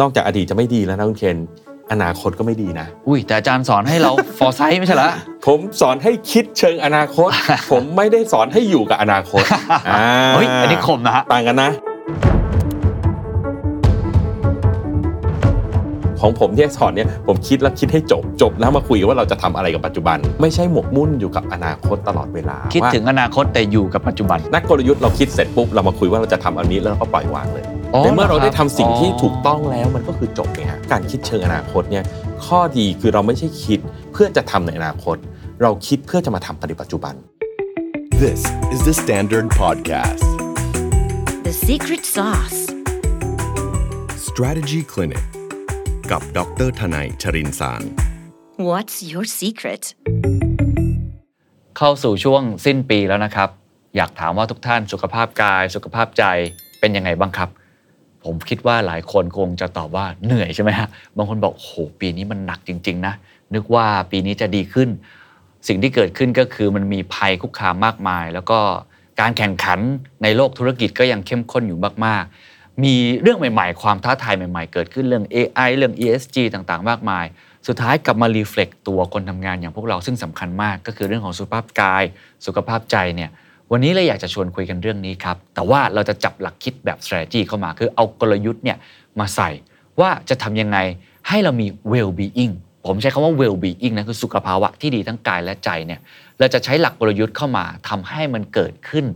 นอกจากอดีตจะไม่ดีแล้วนะคุณเคนอนาคตก็ไม่ดีนะ อุ้ยแต่อาจารย์สอนให้เราฟอร์ไซต์ไม่ใช่เหรอผมสอนให้คิดเชิงอนาคต ผมไม่ได้สอนให้อยู่กับอนาคตอ่าเฮ้ยอันนี้คมนะฮะต่างกันนะ ของผมที่สอนเนี่ยผมคิดแล้วคิดให้จบจบแล้วมาคุยกันว่าเราจะทำอะไรกับปัจจุบัน ไม่ใช่หมกมุ่นอยู่กับอนาคตตลอดเวลา คิดว่าถึงอนาคตแต่อยู่กับปัจจุบัน นักกลยุทธ์เราคิดเสร็จปุ๊บเรามาคุยว่าเราจะทำอันนี้แล้วเราก็ปล่อยวางเลย อ๋อในเมื่อเราได้ทำสิ่งที่อ๋อถูกต้องแล้วมันก็คือจบไงฮะการคิดเชิงอนาคตเนี่ยข้อดีคือเราไม่ใช่คิดเพื่อจะทำในอนาคต เราคิดเพื่อจะมาทำในปัจจุบัน This is the Standard Podcast. The secret sauce. Strategy Clinic กับดรทนายชรินสาร What's your secret? เข้าสู่ช่วงสิ้นปีแล้วนะครับ อยากถามว่าทุกท่านสุขภาพกาย สุขภาพใจเป็นยังไงบ้างครับ ผมคิดว่าหลายคนคงจะตอบว่าเหนื่อยใช่ไหมฮะบางคนบอกโอ้โหปีนี้มันหนักจริง ๆ นะ นึกว่าปีนี้จะดีขึ้น สิ่งที่เกิดขึ้นก็คือมันมีภัยคุกคามมากมาย แล้วก็การแข่งขันในโลกธุรกิจก็ยังเข้มข้นอยู่มาก ๆ มีเรื่องใหม่ ๆ ความท้าทายใหม่ ๆ เกิดขึ้นเรื่อง AI เรื่อง ESG ต่างๆ มากมาย สุดท้ายกลับมารีเฟล็กตัวคนทำงานอย่างพวกเราซึ่งสำคัญมาก ก็คือเรื่องของสุขภาพกาย สุขภาพใจเนี่ย วันนี้เลยอยากจะชวนคุยกันเรื่องนี้ครับ แต่ว่าเราจะจับหลักคิดแบบ strategy เข้ามา คือเอากลยุทธ์เนี่ยมาใส่ว่าจะทำยังไงให้เรามี well being ผมใช้คำว่า well being นะคือสุขภาวะที่ดีทั้งกายและใจเนี่ยเราจะใช้หลักกลยุทธ์เข้ามาทำให้มันเกิดขึ้น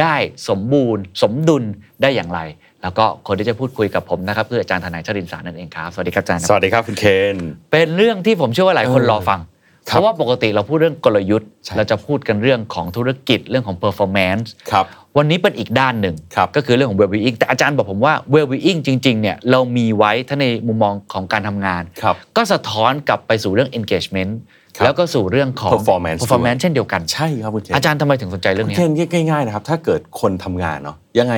ได้สมบูรณ์ สมดุลได้อย่างไร แล้วก็คนที่จะพูดคุยกับผมนะครับคืออาจารย์ทนายชรินทร์สารนั่นเองครับ สวัสดีครับอาจารย์ครับสวัสดีครับคุณเคนเป็นเรื่องที่ผมเชื่อว่าหลายคนเออรอฟังครับ เพราะว่าปกติเราพูดเรื่องกลยุทธ์ใช่เราจะพูดกันเรื่องของธุรกิจเรื่องของ performance ครับวันนี้เป็นอีกด้านหนึ่งครับก็คือเรื่องของ well-being แต่อาจารย์บอกผมว่า well-being จริงๆเนี่ยเรามีไว้ถ้าในมุมมองของการทำงานครับก็สะท้อนกลับไปสู่เรื่อง engagement ครับแล้วก็สู่เรื่องของ performance performance เช่นเดียวกันใช่ครับคุณเคนอาจารย์ทำไมถึงสนใจเรื่องคุณนี้เคนง่ายๆนะครับถ้าเกิดคนทำงานเนาะยังไง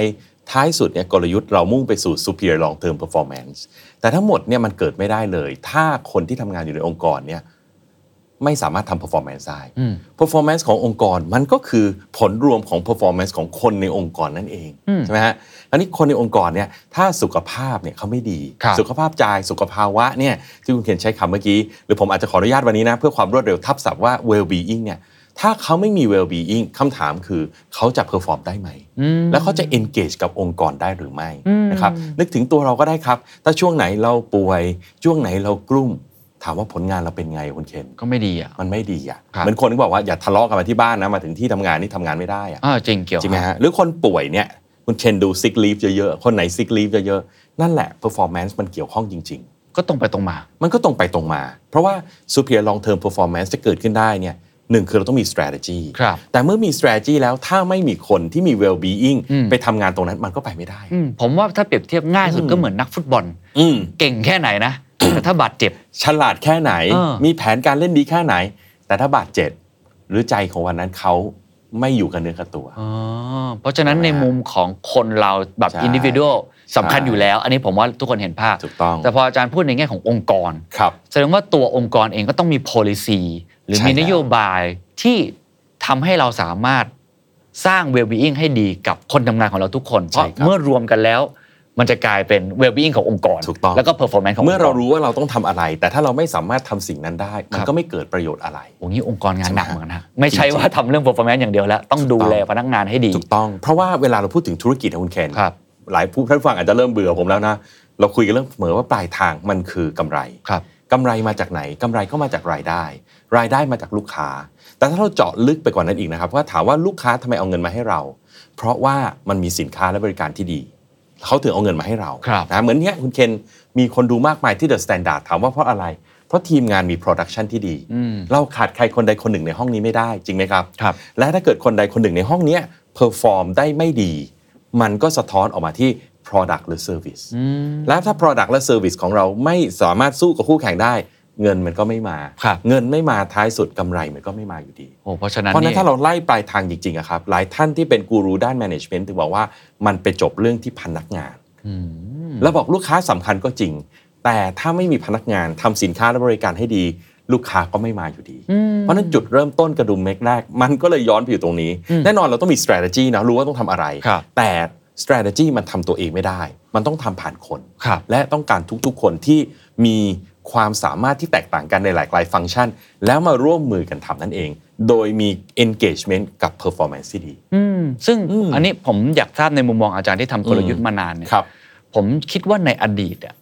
ท้ายสุดเนี่ยกลยุทธ์เรามุ่งไปสู่ superior long term performance แต่ทั้งหมดเนี่ยมันเกิดไม่ได้เลย ถ้าคนที่ทำงานอยู่ในองค์กรเนี่ย ไม่สามารถทำ performance ได้อืม performance ขององค์กรมันก็คือผลรวมของ performance ของคนในองค์กรนั่นเองอืมใช่ไหมฮะอันนี้คนในองค์กรเนี่ยถ้าสุขภาพเนี่ยเขาไม่ดีครับสุขภาพใจสุขภาวะเนี่ยที่คุณเคนใช้คำเมื่อกี้ หรือผมอาจจะขออนุญาตวันนี้นะเพื่อความรวดเร็วทับศัพท์ว่า well being เนี่ยถ้าเขาไม่มี well being คำถามคือเขาจะ perform ได้ไหมอืมแล้วเขาจะ engage กับองค์กรได้หรือไม่อืมนะครับนึกถึงตัวเราก็ได้ครับ ถ้าช่วงไหนเราป่วย ช่วงไหนเรากลุ้ม ถามว่าผลงานเราเป็นไงคุณเคนก็ไม่ดีอะมันไม่ดีอะครับเหมือนคนที่บอกว่าอย่าทะเลาะกันมาที่บ้านนะมาถึงที่ทำงานนี่ทำงานไม่ได้อะอ่าจริงเกี่ยวจริงไหมฮะหรือคนป่วยเนี่ยคุณเคนดู sick leave เยอะๆคนไหน sick leave เยอะๆนั่นแหละ performance มันเกี่ยวข้องจริงก็ตรงไปตรงมาๆมันก็ตรงไปตรงมา เพราะว่า superior long term performance จะเกิดขึ้นได้เนี่ยหนึ่งคือเราต้องมี strategy ครับแต่เมื่อมี strategy แล้วถ้าไม่มีคนที่มี well being อืมไปทำงานตรงนั้นมันก็ไปไม่ได้อืมผมว่าถ้าเปรียบเทียบง่ายสุดก็เหมือนนักฟุตบอลอืมเก่งแค่ไหนนะแต่ ถ้าบาดเจ็บ ฉลาดแค่ไหนเออมีแผนการเล่นดีแค่ไหน แต่ถ้าบาดเจ็บหรือใจของวันนั้นเขาไม่อยู่กับเนื้อกับตัวอ๋อเพราะฉะนั้นใช่ไหมในมุมของคนเราแบบใช่อินดิวิ u a l สำคัญใช่อยู่แล้ว อันนี้ผมว่าทุกคนเห็นภาพถูกต้องแต่พออาจารย์พูดในแง่ขององค์กรครับแสดงว่าตัวองค์กรเองก็ต้องมี policy หรือใช่มีแล้วนโยบายที่ทำให้เราสามารถสร้าง well-being ให้ดีกับคนทำงานของเราทุกคน เพราะเมื่อรวมกันแล้ว มันจะกลายเป็น well-being ขององค์กรถูกต้องแล้วก็ performance ของเมื่อเรางค์กรู้ว่าเราต้องทำอะไร แต่ถ้าเราไม่สามารถทำสิ่งนั้นได้ มันครับก็ไม่เกิดประโยชน์อะไรโอ้นี้องค์กรงานใช่ไหมหนักเหมือนกันนะไม่ใช่ว่าทำเรื่อง performance อย่างเดียวแล้ว ต้องดูแลพนักงานให้ดีถูกต้อง เพราะว่าเวลาเราพูดถึงธุรกิจนะคุณเคนครับหลายผู้ท่านผู้ฟังอาจจะเริ่มเบื่อผมแล้วนะเราคุยกันเรื่องเสมอว่าปลายทางมันคือกำไรครับกำไรมาจากไหนกำไรก็มาจากรายได้ รายได้มาจากลูกค้า แต่ถ้าเราเจาะลึกไปกว่านั้นอีกนะครับว่าถามว่าลูกค้าทำไมเอาเงินมาให้เรา เพราะว่ามันมีสินค้าและบริการที่ดี เขาถึงเอาเงินมาให้เราครับนะเหมือนเนี้ยคุณเคนมีคนดูมากมายที่ THE STANDARD ถามว่าเพราะอะไร เพราะทีมงานมี production ที่ดีอืมเราขาดใครคนใดคนหนึ่งในห้องนี้ไม่ได้จริงไหมครับครับและถ้าเกิดคนใดคนหนึ่งในห้องเนี้ยperform ได้ไม่ดี มันก็สะท้อนออกมาที่ Product หรือ Service และถ้า Product และ Service ของเราไม่สามารถสู้กับคู่แข่งได้ เงินมันก็ไม่มาครับเงินไม่มาท้ายสุดกำไรมันก็ไม่มาอยู่ดีโอ้เพราะฉะนั้นเพราะฉะนั้นนี่ถ้าเราไล่ปลายทางจริงๆอะครับหลายท่านที่เป็นกูรูด้าน management ถึงบอกว่ามันไปจบเรื่องที่พนักงานอืมแล้วบอกลูกค้าสำคัญก็จริง แต่ถ้าไม่มีพนักงานทำสินค้าและบริการให้ดีลูกค้าก็ไม่มาอยู่ดี เพราะฉะนั้นจุดเริ่มต้นกระดุมเม็ดแรก มันก็เลยย้อนไปอยู่ตรงนี้ แน่นอนเราต้องมี strategy นะรู้ว่าต้องทำอะไรครับแต่ strategy มันทำตัวเองไม่ได้ มันต้องทำผ่านคนครับและต้องการทุกๆคนที่มี ความสามารถที่แตกต่างกันในหลากหลายฟังก์ชัน แล้วมาร่วมมือกันทำนั่นเอง โดยมี engagement กับ performance ที่ดีอืมซึ่งอืมอันนี้ผมอยากทราบในมุมมองอาจารย์ที่ทำกลยุทธ์มานานเนี่ยครับผมคิดว่าในอดีตอะ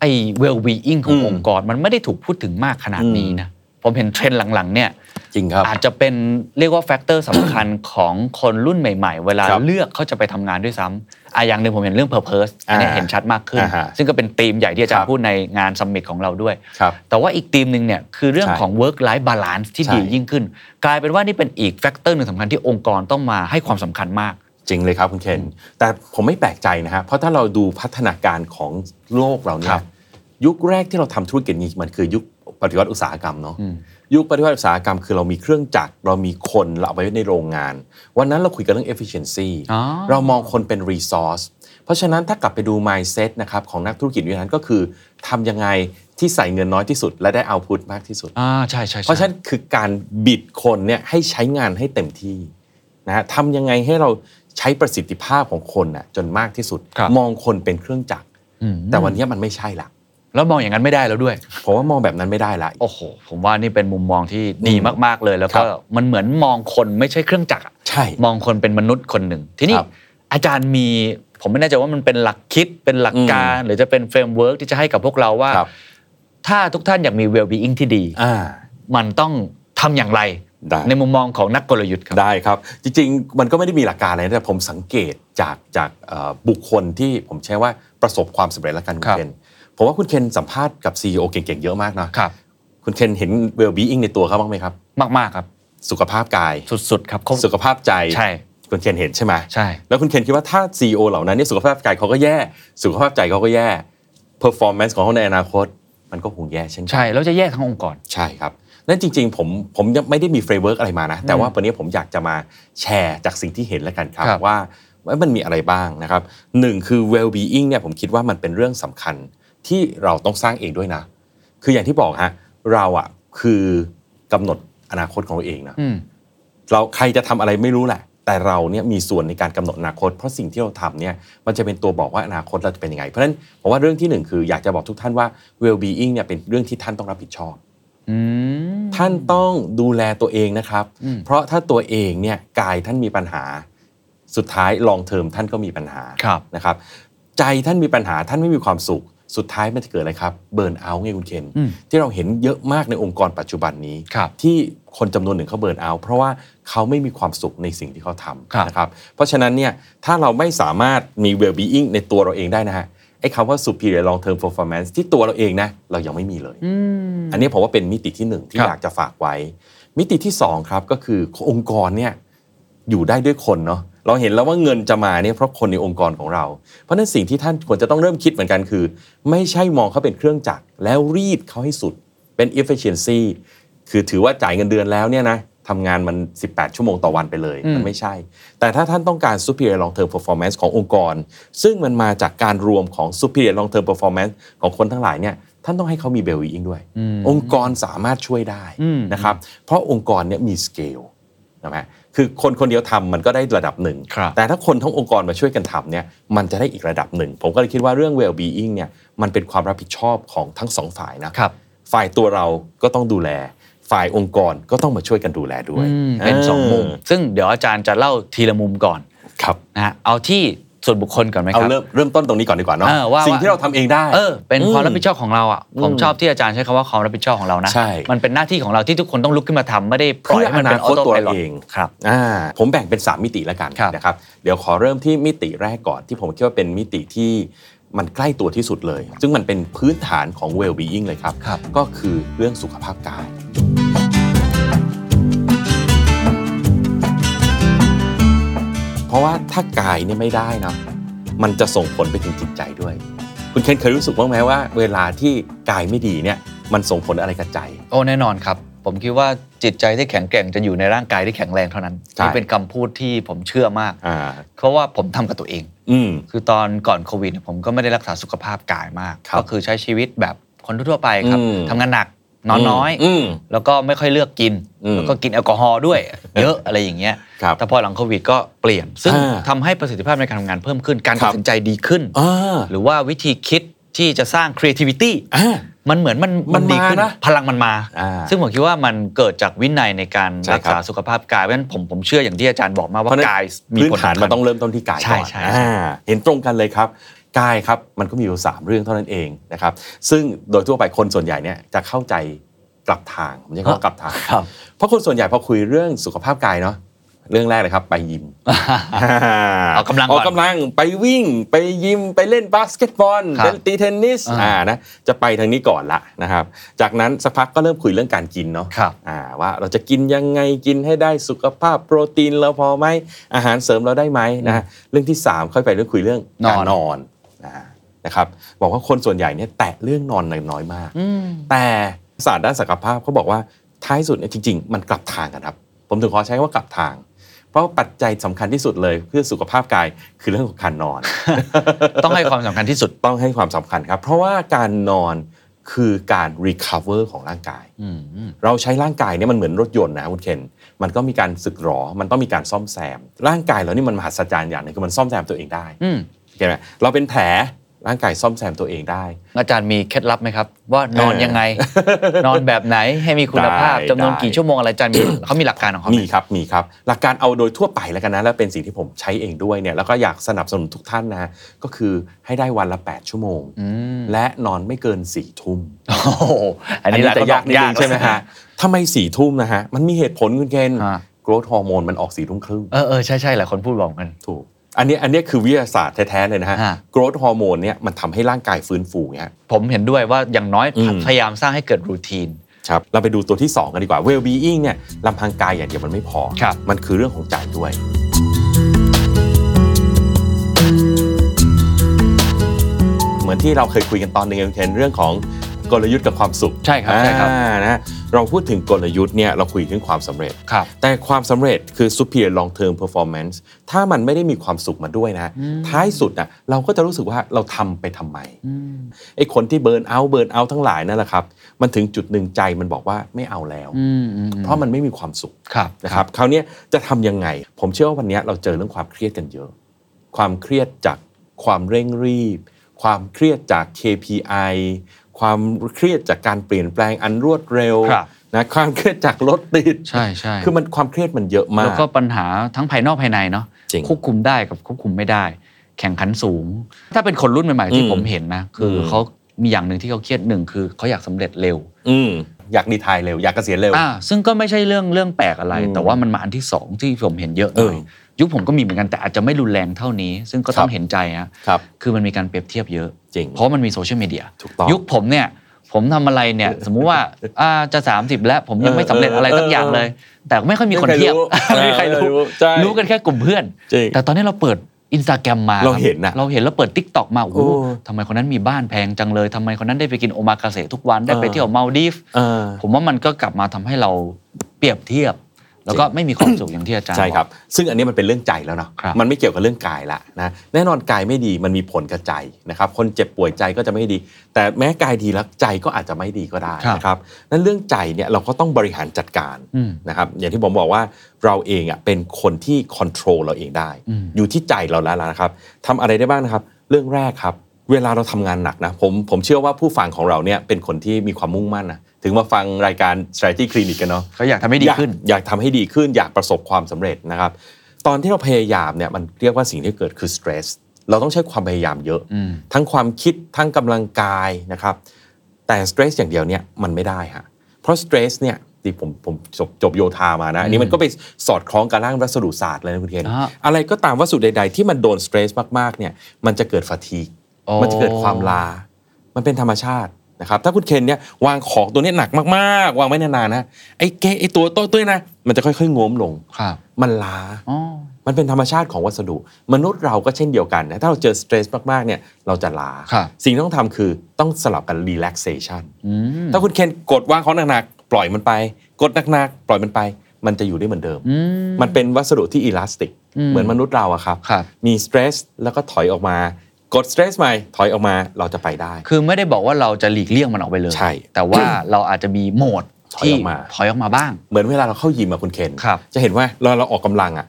ไอ้ well being ของอืมองค์กรมันไม่ได้ถูกพูดถึงมากขนาดนี้นะผมเห็นเทรนด์หลังๆเนี่ยจริงครับอาจจะเป็นเรียกว่า factor สำคัญของคนรุ่นใหม่ ๆ เวลาครับเลือกเขาจะไปทำงานด้วยซ้ำ อะอย่างหนึ่งผมเห็นเรื่อง purpose อันนี้อ่าเห็นชัดมากขึ้นอ่าฮะซึ่งก็เป็นธีมใหญ่ที่อาจารย์ครัย์บพูดในงาน summit ของเราด้วยครับแต่ว่าอีกธีมหนึ่งเนี่ยคือเรื่องใช่ของ work life balance ที่ใช่ดียิ่งขึ้น กลายเป็นว่านี่เป็นอีก factor หนึ่งสำคัญที่องค์กรต้องมาให้ความสำคัญมาก จริงเลยครับคุณเคนแต่ผมไม่แปลกใจนะฮะเพราะถ้าเราดูพัฒนาการของโลกเราเนี่ครัยบยุคแรกที่เราทำธุรกิจนี้มันคือยุคปฏิวัติอุตสาหกรรมเนาะ ยุคปฏิวัติอุตสาหกรรมคือเรามีเครื่องจักรเรามีคนเราเอาไปไว้ในโรงงาน วันนั้นเราคุยกันเรื่อง efficiency อ๋อเรามองคนเป็น resource เพราะฉะนั้นถ้ากลับไปดู mindset นะครับของนักธุรกิจยุคนั้นก็คือทำยังไงที่ใส่เงินน้อยที่สุด และได้ output มากที่สุดอ่าใช่ใช่ใช่เพราะฉะนั้นคือการบิดคนเนี่ยให้ใช้งานให้เต็มที่นะฮะทำยังไงให้เราใช้ประสิทธิภาพของคนน่ะจนมากที่สุดครับมองคนเป็นเครื่องจักรอืมแต่วันนี้มันไม่ใช่ละ แล้วมองอย่างนั้นไม่ได้แล้วด้วย ผมว่ามองแบบนั้นไม่ได้ละโอ้โหผมว่านี่เป็นมุมมองที่ดีอืมมากๆเลย แล้วก็ครับมันเหมือนมองคนไม่ใช่เครื่องจักรอะใช่มองคนเป็นมนุษย์คนหนึ่งทีนี้ครับอาจารย์มีผมไม่แน่ใจว่ามันเป็นหลักคิดเป็นหลักการ หรือจะเป็น framework ที่จะให้กับพวกเราว่าครับถ้าทุกท่านอยากมี well being ที่ดีอ่ามันต้องทำอย่างไรได้ในมุมมองของนักกลยุทธ์ครับได้ครับ จริงๆ มันก็ไม่ได้มีหลักการอะไรนะแต่ผมสังเกตจากจากเอ่อบุคคลที่ผมใช้ว่าประสบความสำเร็จแล้วกันคุครัณบเคน ผมว่าคุณเคนสัมภาษณ์กับ CEO เก่งๆเยอะมากนะครับ คุณเคนเห็น well being ในตัวเขาบ้างไหมครับ มากๆครับ สุขภาพกายสุดๆครับเขาสุขภาพใจใช่คุณเคนเห็นใช่ไหมใช่แล้วคุณเคนคิดว่าถ้า CEO เหล่านั้นเนี่ยสุขภาพกายเขาก็แย่สุขภาพใจเขาก็แย่ performance ของเขาในอนาคต มันก็คงแย่เช่นกันใช่แล้วจะแยกทั้งองค์กรใช่ครับนั่นจริง ๆ ผมผมยังไม่ได้มี framework อะไรมานะ แต่ว่าวันนี้ผมอยากจะมาแชร์จากสิ่งที่เห็นแล้วกันครับครับ ว่าว่ามันมีอะไรบ้างนะครับหนึ่งคือ well being เนี่ยผมคิดว่ามันเป็นเรื่องสำคัญ ที่เราต้องสร้างเองด้วยนะ คืออย่างที่บอกฮะเราอะคือกำหนดอนาคตของเราเองนะอืมเราใครจะทำอะไรไม่รู้แหละ แต่เราเนี่ยมีส่วนในการกำหนดอนาคต เพราะสิ่งที่เราทำเนี่ยมันจะเป็นตัวบอกว่าอนาคตเราจะเป็นยังไง เพราะฉะนั้นผมว่าเรื่องที่หนึ่งคืออยากจะบอกทุกท่านว่า well being เนี่ยเป็นเรื่องที่ท่านต้องรับผิดชอบอืมท่านต้องดูแลตัวเองนะครับอืมเพราะถ้าตัวเองเนี่ยกายท่านมีปัญหา สุดท้ายลองเทอมท่านก็มีปัญหาครับนะครับ ใจท่านมีปัญหาท่านไม่มีความสุข สุดท้ายมันจะเกิดอะไรครับเบิร์นเอาท์ไงคุณเคนอืมที่เราเห็นเยอะมากในองค์กรปัจจุบันนี้ครับที่คนจำนวนหนึ่งเขาเบิร์นเอาท์เพราะว่าเขาไม่มีความสุขในสิ่งที่เขาทครับำนะครับเพราะฉะนั้นเนี่ยถ้าเราไม่สามารถมี well being ในตัวเราเองได้นะฮะไอ้คำว่า superior long term performance ที่ตัวเราเองนะเรายังไม่มีเลยอืมอันนี้ผมว่าเป็นมิติที่หนึ่งที่ครับอยากจะฝากไว้ มิติที่สองครับก็คือองค์กรเนี่ยอยู่ได้ด้วยคนเนาะ เราเห็นแล้วว่าเงินจะมาเนี่ยเพราะคนในองค์กรของเรา เพราะฉะนั้นสิ่งที่ท่านควรจะต้องเริ่มคิดเหมือนกันคือ ไม่ใช่มองเขาเป็นเครื่องจักรแล้วรีดเขาให้สุดเป็น efficiency คือถือว่าจ่ายเงินเดือนแล้วเนี่ยนะทำงานมัน 18 ชั่วโมงต่อวันไปเลยอืมมันไม่ใช่ แต่ถ้าท่านต้องการ superior long term performance ขององค์กร ซึ่งมันมาจากการรวมของ superior long term performance ของคนทั้งหลายเนี่ยท่านต้องให้เขามี well being ด้วย องค์กรสามารถช่วยได้อืมนะครับเพราะองค์กรเนี่ยมีสเกลนะฮะ คือคนคนเดียวทำมันก็ได้ระดับหนึ่งครับแต่ถ้าคนทั้งองค์กรมาช่วยกันทำเนี่ยมันจะได้อีกระดับหนึ่ง ผมก็เลยคิดว่าเรื่อง well being เนี่ยมันเป็นความรับผิดชอบของทั้งสองฝ่ายนะครับฝ่ายตัวเราก็ต้องดูแล ฝ่ายองค์กรก็ต้องมาช่วยกันดูแลด้วยอืมเป็นสองมุม ซึ่งเดี๋ยวอาจารย์จะเล่าทีละมุมก่อนครับนะฮะเอาที่ ส่วนบุคคลก่อนไหมคเอารับเริ่มเริ่มต้นตรงนี้ก่อนดีกว่าเนาะเออว่าสิ่งที่เราทำเองได้เออเป็นความอืมรับผิดชอบของเราอะผมอืมชอบที่อาจารย์ใช้คำว่าความรับผิดชอบของเรานะใช่มันเป็นหน้าที่ของเราที่ทุกคนต้องลุกขึ้นมาทำไม่ได้ปล่อยให้มันเป็นออเพื่ออนาคตโต้ตัวไพเราลอตเองครับอ่าผมแบ่งเป็น 3 มิติแล้วกันครับนะครับเดี๋ยวขอเริ่มที่มิติแรกก่อนที่ผมคิดว่าเป็นมิติที่มันใกล้ตัวที่สุดเลย ซึ่งมันเป็นพื้นฐานของ well being เลยครับครับก็คือเรื่องสุขภาพกาย เพราะว่าถ้ากายเนี่ยไม่ได้นะมันจะส่งผลไปถึงจิตใจด้วย คุณเคนเคยรู้สึกบ้างไหมว่า เวลาที่กายไม่ดีเนี่ยมันส่งผลอะไรกับใจ โอ้แน่นอนครับ ผมคิดว่าจิตใจที่แข็งแกร่งจะอยู่ในร่างกายที่แข็งแรงเท่านั้นใช่นี่เป็นคำพูดที่ผมเชื่อมากอ่าเพราะว่าผมทำกับตัวเองอืมคือตอนก่อนโควิดเนี่ยผมก็ไม่ได้รักษาสุขภาพกายมากครับก็คือใช้ชีวิตแบบคนทั่วๆไปครับอืมทำงานหนัก นอนน้อยอืมแล้วก็ไม่ค่อยเลือกกินอืมแล้วก็กินแอลกอฮอล์ด้วย เยอะอะไรอย่างเงี้ยครับแต่พอหลังโควิดก็เปลี่ยน ซึ่งอ่าทำให้ประสิทธิภาพในการทำงานเพิ่มขึ้นการครัตัดบสินใจดีขึ้นอ่าหรือว่าวิธีคิดที่จะสร้าง creativity อ่ามันเหมือนมันมันดีขึ้นมานะพลังมันมาอ่าซึ่งผมคิดว่ามันเกิดจากวินัยในการใช่รักครัษาบสุขภาพกายเพราะฉะนั้นผมผมเชื่ออย่างที่อาจารย์บอกมาเพว่าราะฉะนั้นกายมีพื้นผลฐานสำคัมันญต้องเริ่มต้นที่กายใช่ก่อนใช่ใช่อ่าเห็นตรงกันเลยครับ กายครับมันก็มีอยู่สามเรื่องเท่านั้นเองนะครับซึ่งโดยทั่วไปคนส่วนใหญ่เนี่ยจะเข้าใจกลับทางผมจะว่ากลับทางครับเพราะคนส่วนใหญ่พอคุยเรื่องสุขภาพกายเนาะเรื่องแรกเลยครับ ไปยิมเอากำลังก่ออนอกกำลังไปวิ่งไปยิมไปเล่นบาสเกตบอลครับไปตีเทนนิสอ่าอ่านะจะไปทางนี้ก่อนละนะครับ จากนั้นสักพักก็เริ่มคุยเรื่องการกินเนาะครับอ่าว่าเราจะกินยังไงกินให้ได้สุขภาพโปรตีนเราพอไหมอาหารเสริมเราได้ไหมนะฮะเรื่องที่ 3 ค่อยไปเรื่องคุยเรื่องการนอน นอนนะนะครับบอกว่าคนส่วนใหญ่เนี่ยแตะเรื่องนอนน้อยมากอืมแต่ศาสตร์ด้านสุขภาพเขาบอกว่าท้ายสุดเนี่ยจริง ๆ มันกลับทางกันครับ ผมถึงขอใช้คำว่ากลับทาง เพราะว่าปัจจัยสำคัญที่สุดเลยเพื่อสุขภาพกายคือเรื่องของการนอน ต้องให้ความสำคัญที่สุดต้องให้ความสำคัญครับ เพราะว่าการนอนคือการ recover ของร่างกายอืมอืมเราใช้ร่างกายเนี่ยมันเหมือนรถยนต์นะคุณเคนมันก็มีการสึกหรอ มันต้องมีการซ่อมแซม ร่างกายเรานี่มันมหัศจรรย์อย่างหนึงคือมันซ่อมแซมตัวเองได้อืมเห็นไหมเราเป็นแผล ร่างกายซ่อมแซมตัวเองได้ อาจารย์มีเคล็ดลับไหมครับ ว่านอนยังไง นอนแบบไหนให้มีคุณภาพได้จำนวนได้กี่ชั่วโมงอะไรอาจารย์มีเขามีหลักการของเขาไหมีครับมีครับ หลักการเอาโดยทั่วไปแล้วกันนะแล้วเป็นสิ่งที่ผมใช้เองด้วยเนี่ยแล้วก็อยากสนับสนุนทุกท่านนะก็คือให้ได้วันละ 8 ชั่วโมงอืมและนอนไม่เกิน4ี่ทุ่มโอ้โหอันนี้แหละจะยากนิดนึงต้องใช่ไหมฮะทำไมสี่ทุ่มนะฮะมันมีเหตุผลคุณเคนฮะโกรทฮอร์โมนมันออกสี่ทุ่มครึ่งเออเออใช่ใช่หลายคนพูดบอกกันถูก อันนี้อันนี้คือวิทยาศาสตร์แท้ๆเลยนะฮะฮะ โกรทฮอร์โมนเนี่ยมันทำให้ร่างกายฟื้นฟูเนี่ยผมเห็นด้วยว่าอย่างน้อยอืม พยายามสร้างให้เกิดรูทีน ครับเราไปดูตัวที่ 2 กันดีกว่า well being เนี่ยลำพังกายอย่างเดียวมันไม่พอ ครับ มันคือเรื่องของใจด้วย เหมือนที่เราเคยคุยกันตอนหนึงเห็นเรื่องของ กลยุทธ์กับความสุขใช่ครับใช่ครับอ่านะเราพูดถึงกลยุทธ์เนี่ยเราคุยถึงความสำเร็จครับแต่ความสำเร็จคือ superior long term performance ถ้ามันไม่ได้มีความสุขมาด้วยนะ ท้ายสุดนะเราก็จะรู้สึกว่าเราทำไปทำไมไอ้คนที่เบิร์นเอาเบิร์นเอาทั้งหลายนั่นแหละครับ มันถึงจุดหนึ่งใจมันบอกว่าไม่เอาแล้วอืมอืมเพราะมันไม่มีความสุขครับนะครับคราวเนี้ยจะทำยังไง ผมเชื่อว่าวันเนี้ยเราเจอเรื่องความเครียดกันเยอะ ความเครียดจากความเร่งรีบ ความเครียดจาก KPI ความเครียดจากการเปลี่ยนแปลงอันรวดเร็วครับนะความเครียดจากรถติดใช่ใช่คือมันความเครียดมันเยอะมาแล้วกก็ปัญหาทั้งภายนอกภายในเนาะจริงควบคุมได้กับควบคุมไม่ได้ แข่งขันสูง ถ้าเป็นคนรุ่นใหม่ๆที่อืมผมเห็นนะคืออมเขามีอย่างหนึ่งที่เขาเครียดหนึ่งคือเขาอยากสำเร็จเร็ว อืมอยากดีทายเร็ว อยากเกษียณเร็วอ่าซึ่งก็ไม่ใช่เรื่องเรื่องแปลกอะไรอืมแต่ว่ามันมาอันที่สองที่ผมเห็นเยอะหน่อยเออยุคผมก็มีเหมือนกันแต่อาจจะไม่รุนแรงเท่านี้ ซึ่งก็ต้องครับเห็นใจฮะครับคือมันมีการเปรียบเทียบเยอะ จริงเพราะมันมีโซเชียลมีเดียถูกต้องยุคผมเนี่ยผมทำอะไรเนี่ยสมมุติว่าอ่าจะ 30 แล้วผมยังไม่สำเร็จอะไรสักอย่างเลย แต่ไม่ค่อยมีคนเทียบไม่ไม่มีมีใคใครรรู้รู้ใช่รู้กันแค่กลุ่มเพื่อนจริงแต่ตอนนี้เราเปิดอินสตาแกรมมาเราครับเห็นน่ะเราเห็นแล้วเปิด TikTok มาโอ้โหโอ้ทำไมคนนั้นมีบ้านแพงจังเลยทำไมคนนั้นได้ไปกินโอมากาเสะทุกวันได้ไปเออเที่ยวมัลดีฟส์เออผมว่ามันก็กลับมาทำให้เราเปรียบเทียบ แล้วก็ไม่มีความสุขอย่างที่อาจารย์ใช่ครับอกซึ่งอันนี้มันเป็นเรื่องใจแล้วเนาะครับมันไม่เกี่ยวกับเรื่องกายละนะแน่นอนกายไม่ดีมันมีผลกับใจนะครับคนเจ็บป่วยใจก็จะไม่ดี แต่แม้กายดีแล้วใจก็อาจจะไม่ดีก็ได้นะครับนั้นเรื่องใจเนี่ยเราก็ต้องบริหารจัดการอืมนะครับอย่างที่ผมบอกว่าเราเองอะเป็นคนที่ค o n t r o l เราเองได้อืมอยู่ที่ใจเราแล้วนะครับทำอะไรได้บ้างนะครับ เรื่องแรกครับ เวลาเราทำงานหนักนะผมผมเชื่อว่าผู้ฟังของเราเนี่ยเป็นคนที่มีความมุ่งมั่นนะถึงมาฟังรายการ strategy clinic กันเนาะเขาอยากทำให้ดีขึ้น อยากอยากทำให้ดีขึ้นอยากประสบความสำเร็จนะครับ ตอนที่เราพยายามเนี่ยมันเรียกว่าสิ่งที่เกิดคือ stress เราต้องใช้ความพยายามเยอะอืมทั้งความคิดทั้งกำลังกายนะครับ แต่ stress อย่างเดียวเนี่ยมันไม่ได้ฮะเพราะ stress เนี่ยที่ผมผมจบจบโยธามานะ อันนี้มันก็ไปสอดคล้องกับร่างวัสดุศาสตร์เลยนะคุณเคนอ่าอะไรก็ตามวัสดุใด ๆ ที่มันโดน stress มากๆเนี่ยมันจะเกิด fatigue โอ้ มันจะเกิดความลา มันเป็นธรรมชาตินะครับถ้าคุณเคนเนี่ยวางของตัวนี้หนักมากๆ วางไว้นานๆนะไอ้เกไอ้ตัวโต๊ะตัวนี้นะมันจะค่อยๆโง้มลงครับมันล้าอ๋อมันเป็นธรรมชาติของวัสดุ มนุษย์เราก็เช่นเดียวกันนะถ้าเราเจอสเตรสมากๆเนี่ยเราจะล้าครับสิ่งที่ต้องทำคือต้องสลับกัน relaxation อืมถ้าคุณเคนกดวางของหนักๆปล่อยมันไป กดหนักๆปล่อยมันไป มันจะอยู่ได้เหมือนเดิมอืมมันเป็นวัสดุที่อิลาสติกอืมเหมือนมนุษย์เราอะครับครับ มีสเตรสแล้วก็ถอยออกมา กด stress ใหม่ถอยออกมาเราจะไปได้ คือไม่ได้บอกว่าเราจะหลีกเลี่ยงมันออกไปเลยใช่ แต่ว่าเราอาจจะมีโหมดถอยที่ออกมาถอยออกมาบ้าง เหมือนเวลาเราเข้ายิมอะคุณเคนครับจะเห็นว่าเราเราออกกำลังอะ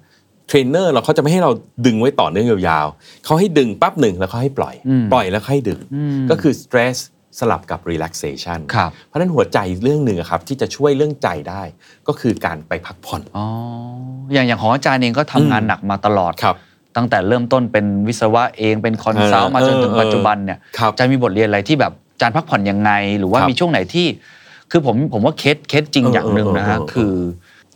เทรนเนอร์เราเขาจะไม่ให้เราดึงไว้ต่อเนื่องยาวๆเขาให้ดึงปั๊บหนึ่งแล้วเขาให้ปล่อยอืมปล่อยแล้วค่อยดึงอืมก็คือ stress สลับกับ relaxation ครับเพราะฉะนั้นหัวใจเรื่องหนึ่งอะครับที่จะช่วยเรื่องใจได้ ก็คือการไปพักผ่อนอ๋ออย่างอย่างของอาจารย์เองก็ทำงานอืมหนักมาตลอดครับ ตั้งแต่เริ่มต้นเป็นวิศวะเองเป็นคอนซัลท์เออมาจนถึงเออปัจจุบันเนี่ยครับอาจารย์มีบทเรียนอะไรที่แบบอาจารย์พักผ่อนยังไง หรือว่าครับมีช่วงไหนที่ คือผมผมว่า case case จริงเอออย่างหนึ่งนะฮะเออเออคือ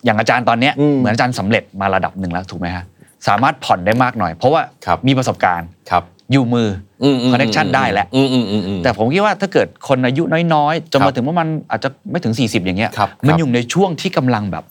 อย่างอาจารย์ตอนเนี้ยอืมเหมือนอาจารย์สำเร็จมาระดับหนึ่งแล้วถูกไหมฮะสามารถผ่อนได้มากหน่อย เพราะว่าครับมีประสบการณ์ครับอยู่มืออมม connection ได้แล้วอืมอืมอืมอืมแต่ผมคิดว่าถ้าเกิดคนอายุน้อยๆจนครัมาบถึงว่ามันอาจจะไม่ถึง 40 อย่างเงี้ยครับมันครับอยู่ในช่วงที่กำลังแบบ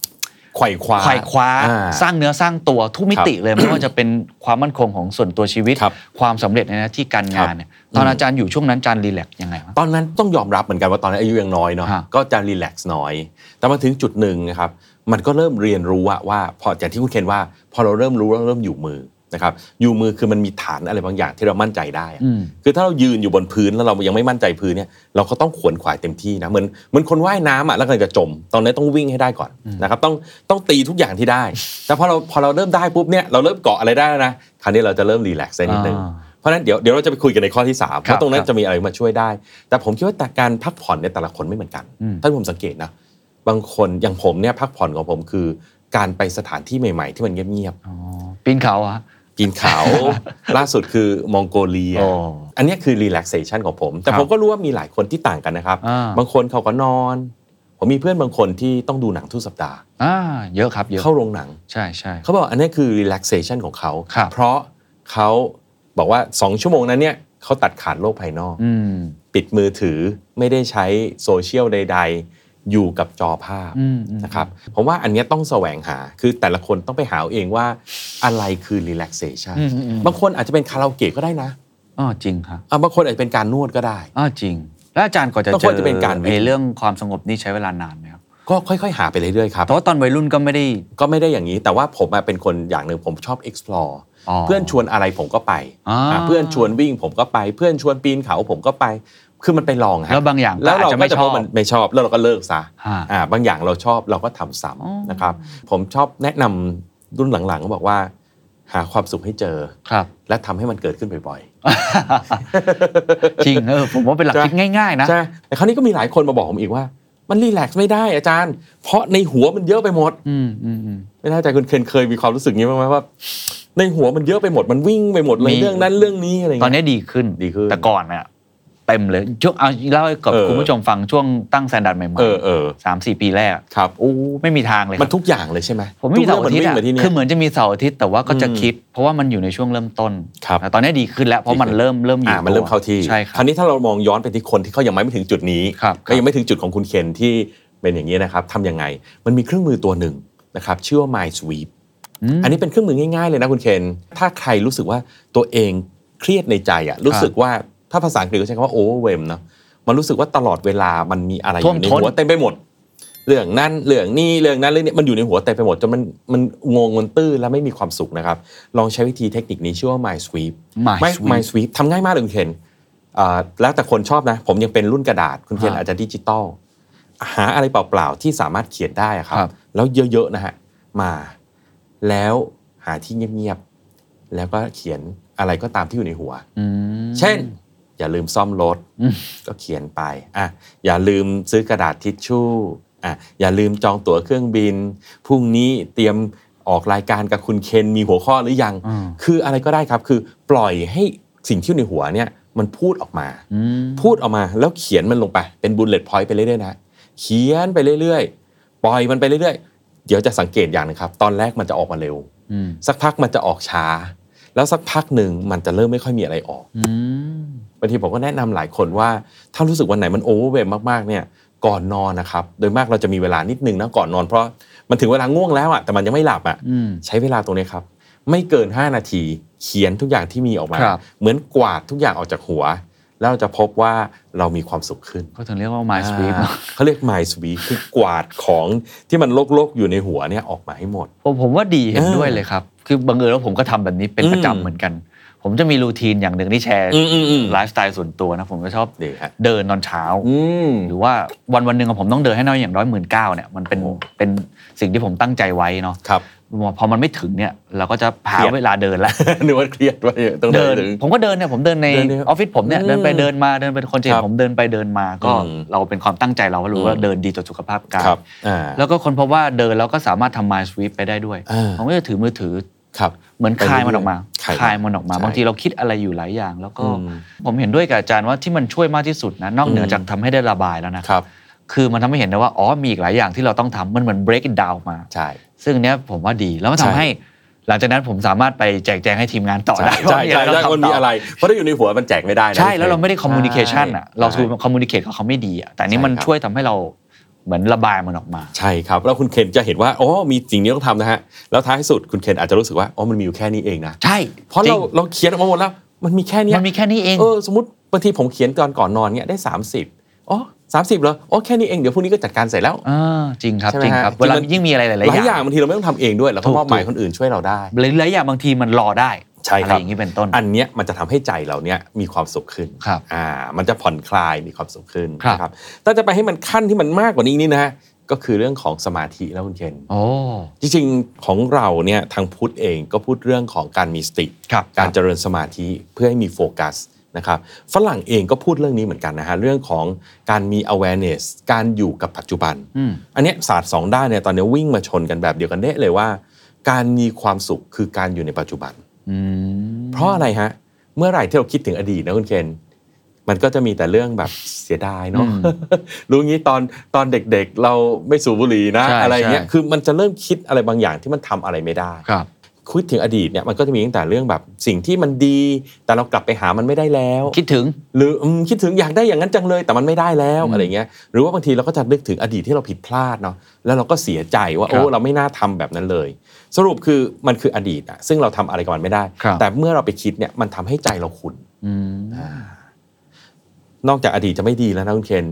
ไขว่คว้าไขว่คว้าอ่สร้างเนื้อสร้างตัวทุกมิติเลยไม่ว่าจะเป็นความมั่นคงของส่วนตัวชีวิตครับความสำเร็จในหน้าที่การงานเนี่ยตอนอืมอาจารย์อยู่ช่วงนั้นอาจารย์รีแลกซ์ยังไงวะตอนนั้นต้องยอมรับเหมือนกันว่าตอนนั้นอายุยังน้อยเนาะฮะก็จะรีแลกซ์น้อย แต่มาถึงจุดหนึ่งนะครับมันก็เริ่มเรียนรู้อะว่าพออย่างที่คุณเคนว่า พอเราเริ่มรู้เราเริ่มอยู่มือ นะครับอยู่มือคือมันมีฐานอะไรบางอย่างที่เรามั่นใจได้อะอืมคือถ้าเรายืนอยู่บนพื้นแล้วเรายังไม่มั่นใจพื้นเนี่ยเราก็ต้องขวนขวายเต็มที่นะเหมือนเหมือนคนว่ายน้ำอะแล้วกำลังจะจม ตอนนี้ต้องวิ่งให้ได้ก่อนนะครับต้องต้องตีทุกอย่างที่ได้ แต่พอเราพอเราเริ่มได้ปุ๊บเนี่ยเราเริ่มเกาะอะไรได้แล้วนะคราวนี้เราจะเริ่มรีแลกซ์ได้นิดนึงอ่าเพราะฉะนั้นเดี๋ยวเดี๋ยวเราจะไปคุยกันในข้อที่3ครับว่าตรงนั้คนรับจะมีอะไรมาช่วยได้ แต่ผมคิดว่าแต่การพักผ่อนเนี่ยแต่ละคนไม่เหมือนกันอืมถ้าผมสังเกตนะบางคนอย่างผมเนี่ยพักผ่อนของผมคือ การไปสถานที่ใหม่ ๆ ที่มันเงียบอ๋อปีนเขาอะ ๆปีนเขาล่าสุดคือมองโกเลียโอ้อันเนี้ยคือ relaxation ของผม แต่ครับผมก็รู้ว่ามีหลายคนที่ต่างกันนะครับอ่าบางคนเขาก็นอน ผมมีเพื่อนบางคนที่ต้องดูหนังทุกสัปดาห์อ่าเยอะครับเยอะเข้าโรงหนังใช่ใช่เขาบอกอันนี้คือ relaxation ของเขาครับเพราะเขาบอกว่า 2 ชั่วโมงนั้นเนี่ยเขาตัดขาดโลกภายนอกอืมปิดมือถือไม่ได้ใช้โซเชียลใด ๆ อยู่กับจอภาพอืมอืมนะครับผมว่าอันเนี้ยต้องแสวงหาคือแต่ละคนต้องไปหาเอาเองว่าอะไรคือ relaxation อืมอืมอืมบางคนอาจจะเป็นคาราโอเกะก็ได้นะอ๋อจริงครับอะบางคนอาจจะเป็นการนวดก็ได้อ๋อจริง แล้วอาจารย์ก่อนจะบางเจคนอจะเป็นการวิ่งไอ้เรื่องความสงบนี่ใช้เวลานานไหมครับก็ค่อยๆ หาไปเรื่อยๆครับแต่ว่าตอนวัยรุ่นก็ไม่ได้ก็ไม่ได้อย่างนี้ แต่ว่าผมอะเป็นคนอย่างหนึ่งผมชอบ explore อ๋อเพื่อนชวนอะไรผมก็ไปอ่าอะเพื่อนชวนวิ่งผมก็ไป เพื่อนชวนปีนเขาผมก็ไป คือมันไปลองฮะแล้วบางอย่างก็แล้วเราอาจจะก็ไม่จะชพอบบมันไม่ชอบแล้วเราก็เลิกซะฮะอ่าบางอย่างเราชอบเราก็ทำซ้อ๋อำนะครับ ผมชอบแนะนำรุ่นหลังๆก็บอกว่า หาความสุขให้เจอครับ และทำให้มันเกิดขึ้นบ่อยจริงเออผมว่าเป็นหลักคิดง่ายๆนะๆใช่แต่คราวนี้ก็มีหลายคนมาบอกผมอีกว่ามันรีแลกซ์ไม่ได้อาจารย์ เพราะในหัวมันเยอะไปหมด อืมอืมอืมไม่แน่ใจคุณเคนเคยมีความรู้สึกนี้บ้างไหมว่า ในหัวมันเยอะไปหมดมันวิ่งไปหมดเลยมีเรื่องนั้นเรื่องนี้อะไรเงี้ยตอนนี้ดีขึ้นดีขึ้นแต่ก่อนเนี่ย เต็มเลยช่วงเอาเล่าให้กับเออคุณผู้ชมฟังช่วงตั้งแซนด์ดัดใหม่เออเออๆสามสี่ปีแรกครับโอ้ไม่มีทางเลยคมัรันบทุกอย่างเลยใช่ไหมผมไม่มีเสาร์อาทิตย์ทุกอะเรื่องมันวิ่งมาที่เนี่ยคือเหมือนจะมีเสาร์อาทิตย์แต่ว่าก็จะอืมคิด เพราะว่ามันอยู่ในช่วงเริ่มต้นครับแต่ตอนนี้ดีขึ้นแล้วเพราะมันดีขึ้นเริ่มเริ่มอยู่อ่ามันเริ่มเข้าที่ใช่ครัคราวนี้ถ้าเรามองย้อนไปที่คนที่เขายังไม่ถึงจุดนี้ครับก็ยังไม่ถึงจุดของคุณเคนที่เป็นอย่างนี้นะครับทำยังไงมันมีเครื่องมือตัวหนึ่งนะครับชื่อว่า My Sweep มอันนี้เป็นเครื่องมือง่ายๆเลยนะคุณเคน ถ้าใครรู้สึกว่าตัวเองเครียดในใจอะรู้สึกว่า ถ้าภาษาอังกฤษก็ใช้คำว่า overwhelm เนอะมันรู้สึกว่าตลอดเวลามันมีอะไรอท่วมยู่ในท้นหัวเต็มไปหมด เรื่องนั้นเรื่องนี้เรื่องนั้นเรื่องนี้มันอยู่ในหัวเต็มไปหมดจนมันมันงงมันตื้อและไม่มีความสุขนะครับ ลองใช้วิธีเทคนิคนี้ชื่อว่า My Sweep My My Sweep My Sweep ทำง่ายมากเลยคุณเคนอ่าแล้วแต่คนชอบนะ ผมยังเป็นรุ่นกระดาษคุณเคนฮะอาจจะดิจิตอลหาอะไรเปล่าๆที่สามารถเขียนได้อะครัครับบแล้วเยอะๆนะฮะมาแล้วหาที่เงียบๆแล้วก็เขียนอะไรก็ตามที่อยู่ในหัวอืมเช่น อย่าลืมซ่อมรถอืมก็เขียนไปอะอย่าลืมซื้อกระดาษทิชชู่อะอย่าลืมจองตั๋วเครื่องบินพรุ่งนี้เตรียมออกรายการกับคุณเคนมีหัวข้อหรือยังอืมคืออะไรก็ได้ครับ คือปล่อยให้สิ่งที่อยู่ในหัวเนี่ยมันพูดออกมาอืมพูดออกมาแล้วเขียนมันลงไปเป็นบุลเลต์พอยต์ไปเรื่อยๆนะเขียนไปเรื่อยๆ ปล่อยมันไปเรื่อยๆ เดี๋ยวจะสังเกตอย่างหนึงครับ ตอนแรกมันจะออกมาเร็วอืมสักพักมันจะออกช้า แล้วสักพักหนึ่งมันจะเริ่มไม่ค่อยมีอะไรออกอืมบางทีผมก็แนะนำหลายคนว่า ถ้ารู้สึกวันไหนมันโอเวอร์เวมมากๆเนี่ยก่อนนอนนะครับโดยมากเราจะมีเวลานิดนึงนะก่อนนอน เพราะมันถึงเวลาง่วงแล้วอะแต่มันยังไม่หลับอะอืมใช้เวลาตรงนี้ครับ ไม่เกิน 5 นาทีเขียนทุกอย่างที่มีออกมาครับเหมือนกวาดทุกอย่างออกจากหัว แล้วเราจะพบว่าเรามีความสุขขึ้นก็ถึงเรียกว่า My Sweep อ่าเขาเรียก My Sweep คือกวาดของที่มันโลกๆอยู่ในหัวเนี่ยออกมาให้หมดผมผมว่าดีเห็นเออด้วยเลยครับ คือบังเอิญว่าผมก็ทำแบบนี้เป็นประอืมจำเหมือนกัน ผผมจะมีรูทีนอย่างหนึ่งที่แชร์อืมอืมอืมไลฟ์สไตล์ส่วนตัวนะผมก็ชอบดีฮะเดินตอนเช้าอืมหรือว่าวันวันหนึ่งอะผมต้องเดินให้น้อยอย่างน้อยหมื่นเก้าเนี่ยมันเป็นโอ้เป็นสิ่งที่ผมตั้งใจไว้เนาะครับพอมันไม่ถึงเนี่ยเราก็จะหาเครียดเวลาเดินละนึกว่าเครียดว่าต้องเดิเดินนถึงผมก็เดินเนี่ยผมเดินในเดินในออฟฟิศผมเนี่ยอืมเดินไปเดินมาเดินเป็นคนจะเห็ครันบผมเดินไปเดินมาก็อืมเราเป็นความตั้งใจเราว่ารู้ว่าอืมเดินดีต่อสุขภาพกายครับอ่าแล้วก็คนพบว่าเดินแล้วก็สามารถทำ mind sweep ไปได้ด้วยอ่าผมก็จะถือมือถือครับ เหมือนคลายมันออกมาคลายคลายมันออกมาใช่บางทีเราคิดอะไรอยู่หลายอย่าง แล้วก็อืมผมเห็นด้วยกับอาจารย์ว่าที่มันช่วยมากที่สุดนะนอกเหนืออมจากทำให้ได้ระบายแล้วนะครับ คือมันทำให้เห็นได้ว่าอ๋อมีอีกหลายอย่างที่เราต้องทำมันเหมือน break it down มาใช่ซึ่งเนี้ยผมว่าดีแล้วมันใช่ทำให้หลังจากนั้นผมสามารถไปแจกแจงให้ทีมงานต่อใช่ได้ใช่ว่าใช่ต้ใช่องทำมันมีต่อะไร เพราะถ้าอยู่ในหัวมันแจกไม่ได้นะใช่แล้วเราไม่ได้ communication อะเราใช่คือ communicate กับเขาไม่ดีอะแต่อันนี้มันใช่ครับช่วยทำให้เรา เหมือนระบายมันออกมา ใช่ครับ แล้วคุณเคนจะเห็นว่าอ๋อมีสิ่งนี้ต้องทำนะฮะแล้วท้ายสุดคุณเคนอาจจะรู้สึกว่าอ๋อมันมีอยู่แค่นี้เองนะใช่เพราะจเรางเราเขียนออกมาหมดแล้วมันมีแค่เนี้ยมันมีแค่นี้เองเออสมมติบางทีผมเขียนตอนก่อนนอนเนี่ยได้ 30อ๋อสามสิบเหรออ๋อแค่นี้เองเดี๋ยวพรุ่งนี้ก็จัดการเสร็จแล้วอ่าจริงครับใช่ไหมจริงครับฮะเวลาจริงมันยิ่งมีอะไรหลายหลายๆออย่างย่างบางทีเราไม่ต้องทำเองด้วยเราต้องมอบหมายถูกคนอื่นช่วยเราได้หลายๆอย่างบางทีมันรอได้ ใช่อะคไรรับอย่างนี้เป็นต้น อันเนี้ยมันจะทำให้ใจเราเนี่ยมีความสุขขึ้นครับอ่ามันจะผ่อนคลายมีความสุขขึ้นครับนะครับถ้าจะไปให้มันขั้นที่มันมากกว่านี้นี่นะฮะก็คือเรื่องของสมาธิแล้วคุณเคนโอ้จริงๆของเราเนี่ยทางพุทธเองก็พูดเรื่องของการมีสติครับการเจริญสมาธิเพื่อให้มีโฟกัสนะครับฝรั่งเองก็พูดเรื่องนี้เหมือนกันนะฮะเรื่องของการมี awareness การอยู่กับปัจจุบันอืมอันเนี้ยศาสตร์สองด้านเนี่ยตอนนี้วิ่งมาชนกันแบบเดียวกันเด้เลยว่า การมีความสุขคือการอยู่ในปัจจุบันอืม เพราะอะไรฮะ เมื่อไหร่ที่เราคิดถึงอดีตนะคุณเคนมันก็จะมีแต่เรื่องแบบเสียดายเนาะรู้งี้ตอนตอนเด็กๆ เราไม่สูบบุหรี่นะใช่อะไรเงี้ยใช่คือมันจะเริ่มคิดอะไรบางอย่างที่มันทำอะไรไม่ได้ครับคิดถึงอดีตเนี่ยมันก็จะมีตั้งแต่เรื่องแบบสิ่งที่มันดี แต่เรากลับไปหามันไม่ได้แล้ว คิดถึง หรืออืมคิดถึงอยากได้อย่างนั้นจังเลย แต่มันไม่ได้แล้วอืมอะไรเงี้ยหรือว่าบางทีเราก็จะนึกถึงอดีตที่เราผิดพลาดเนาะแล้วเราก็เสียใจว่าครัโอ้บเราไม่น่าทำแบบนั้นเลย สรุปคือมันคืออดีตอะซึ่งเราทำอะไรกับมันไม่ได้ครับแต่เมื่อเราไปคิดเนี่ยมันทำให้ใจเราขุ่นอืมนอกจากอดีตจะไม่ดีแล้วนะคุณเคน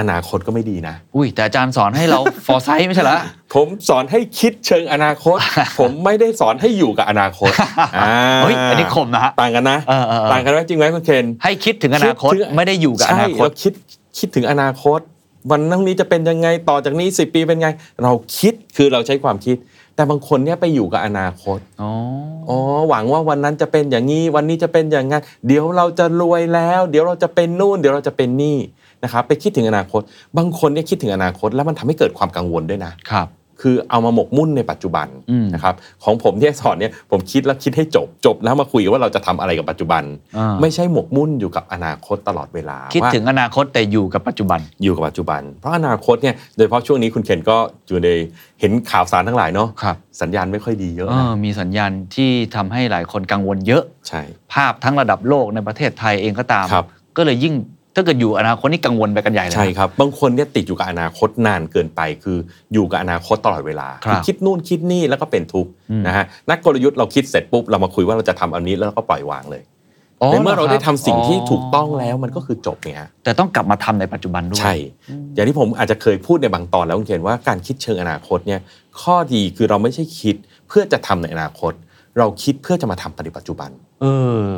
อนาคตก็ไม่ดีนะ อุ้ยแต่อาจารย์สอนให้เรา foresight ไม่ใช่เหรอผมสอนให้คิดเชิงอนาคต ผมไม่ได้สอนให้อยู่กับอนาคตอ่าเฮ้ยอันนี้คมนะฮะต่างกันนะเออเออเออต่างกันไหมจริงไหมคุณเคนให้คิดถึงอนาคตดถึงไม่ได้อยู่กับอนาคใช่ตเราคิดคิดถึงอนาคต วันนั้นนี้จะเป็นยังไงต่อจากนี้สิปีเป็นไง เราคิดคือเราใช้ความคิด แต่บางคนเนี่ยไปอยู่กับอนาคตอ๋ออ๋อหวังว่าวันนั้นจะเป็นอย่างนี้วันนี้จะเป็นอย่างนั้นเดี๋ยวเราจะรวยแล้ว เดี๋ยวเราจะเป็นนู่น เดี๋ยวเราจะเป็นนี่นะครับไปคิดถึงอนาคต บางคนเนี่ยคิดถึงอนาคต แล้วมันทำให้เกิดความกังวลด้วยนะครับ คือเอามาหมกมุ่นในปัจจุบันอืมนะครับของผมที่สอนเนี่ยผมคิดแล้วคิดให้จบจบแล้วมาคุยกันว่าเราจะทำอะไรกับปัจจุบันอ่าไม่ใช่หมกมุ่นอยู่กับอนาคตตลอดเวลา คิดว่าถึงอนาคตแต่อยู่กับปัจจุบันอยู่กับปัจจุบัน เพราะอนาคตเนี่ยโดยเฉพาะช่วงนี้คุณเคนก็อยู่ในเห็นข่าวสารทั้งหลายเนาะครับสัญญาณไม่ค่อยดีเยอะเอนะอมีสัญญาณที่ทำให้หลายคนกังวลเยอะใช่ภาพทั้งระดับโลกในประเทศไทยเองก็ตามครับก็เลยยิ่ง ถ้าเกิดอยู่อนาคตนี่กังวลไปกันใหญ่เลยนะใช่ครับบางคนเนี่ยติดอยู่กับอนาคตนานเกินไป คืออยู่กับอนาคตตลอดเวลาครับคิดนู่นคิดนี่แล้วก็เป็นทุกข์อืมนะฮะนักกลยุทธ์เราคิดเสร็จปุ๊บเรามาคุยว่าเราจะทำอันนี้แล้วเราก็ปล่อยวางเลยอ๋อในเมื่อเราได้ทำสิ่งที่อ๋อถูกต้องแล้วมันก็คือจบเนี่ยฮะแต่ต้องกลับมาทำในปัจจุบันด้วยใช่ อย่างที่ผมอาจจะเคยพูดในบางตอนแล้วคุณเขียนว่าการคิดเชิงอนาคตเนี่ยข้อดีคือเราไม่ใช่คิดเพื่อจะทำในอนาคต เราคิดเพื่อจะมาทำในปัจจุบัน เออ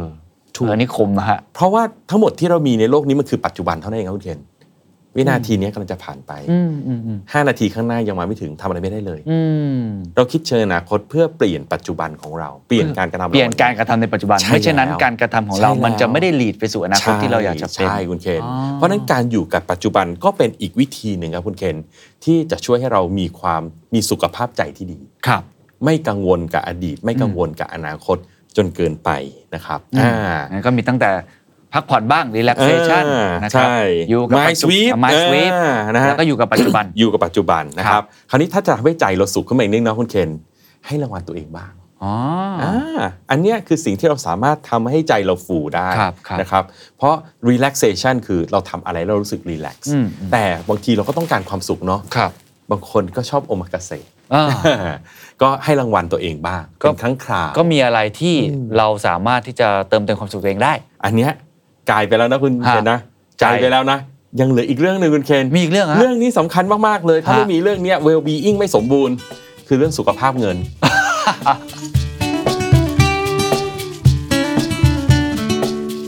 ถูกอันนี้คมนะฮะเพราะว่าทั้งหมดที่เรามีในโลกนี้มันคือปัจจุบันเท่านั้นเองครับคุณเขียนวินาทีนี้กำลังจะผ่านไปอืมอืมอืม5นาทีข้างหน้ายังมาไม่ถึงทำอะไรไม่ได้เลยอืมเราคิดเชิงอนาคตเพื่อเปลี่ยนปัจจุบันของเราเปลี่ยนการกระทำเปลี่ยนการกระทำในปัจจุบันใช่ไม่เช่นนั้นแล้วการกระทำของเราใช่แล้วมันจะไม่ได้ lead ไปสู่อนาคตที่เราอยากจะเป็นใช่คุณเคนอ๋อเพราะฉะนั้นการอยู่กับปัจจุบันก็เป็นอีกวิธีหนึ่งครับคุณเคนที่จะช่วยให้เรามีความมีสุขภาพใจที่ดีครับ ไม่กังวลกับอดีต ไม่กังวลกับอนาคต จนเกินไปนะครับอ่างั้นก็มีตั้งแต่พักผ่อนบ้าง relaxation อ่านะครับใช่อยู่กับ Mind sweep mind sweep อ่านะฮะแล้วก็อยู่กับปัจจุบันอยู่กับปัจจุบันนะคครัรับบคราวนี้ถ้าจะทำให้ใจเราสุขขึ้นมาอีกนิดนึงนะคุณเคนให้รางวัลตัวเองบ้างอ๋อออ่าอันเนี้ยคือสิ่งที่เราสามารถทำให้ใจเราฟูได้ครับครับนะครับ เพราะ relaxation คือเราทำอะไรแล้วเรารู้สึก relax อืมแต่บางทีเราก็ต้องการความสุขเนาะครับบางคนก็ชอบโอมากาเสะอ่า ก็ให้รางวัลตัวเองบ้างก็เป็นครั้งคราวก็มีอะไรที่เราสามารถที่จะเติมเต็มความสุขตัวเองได้ อันเนี้ยกลายไปแล้วนะคุณฮะเคนนะใช่กลายไปแล้วนะยังเหลืออีกเรื่องหนึ่งคุณเคนมีอีกเรื่องฮะเรื่องนี้สำคัญมากๆเลยถ้าฮะไม่มีเรื่องเนี้ย well being ไม่สมบูรณ์ คือเรื่องสุขภาพเงิน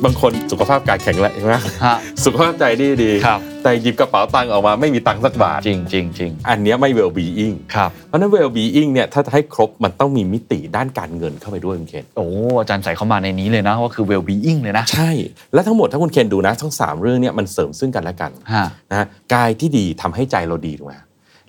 บางคนสุขภาพกายแข็งแรงมากฮะสุขภาพใจดีดีครับ แต่หยิบกระเป๋าตังค์ออกมาไม่มีตังค์สักบาทจริงจริงจริงอันเนี้ยไม่ well being ครับเพราะฉะนั้น well being เนี่ยถ้าจะให้ครบมันต้องมีมิติด้านการเงินเข้าไปด้วยคุณเคนโอ้อาจารย์ใส่เข้ามาในนี้เลยนะว่าคือ well being เลยนะ ใช่ และทั้งหมดถ้าคุณเคนดูนะ ทั้ง 3 เรื่องเนี่ยมันเสริมซึ่งกันและกันฮะ นะกายที่ดีทำให้ใจเราดีถูกไหม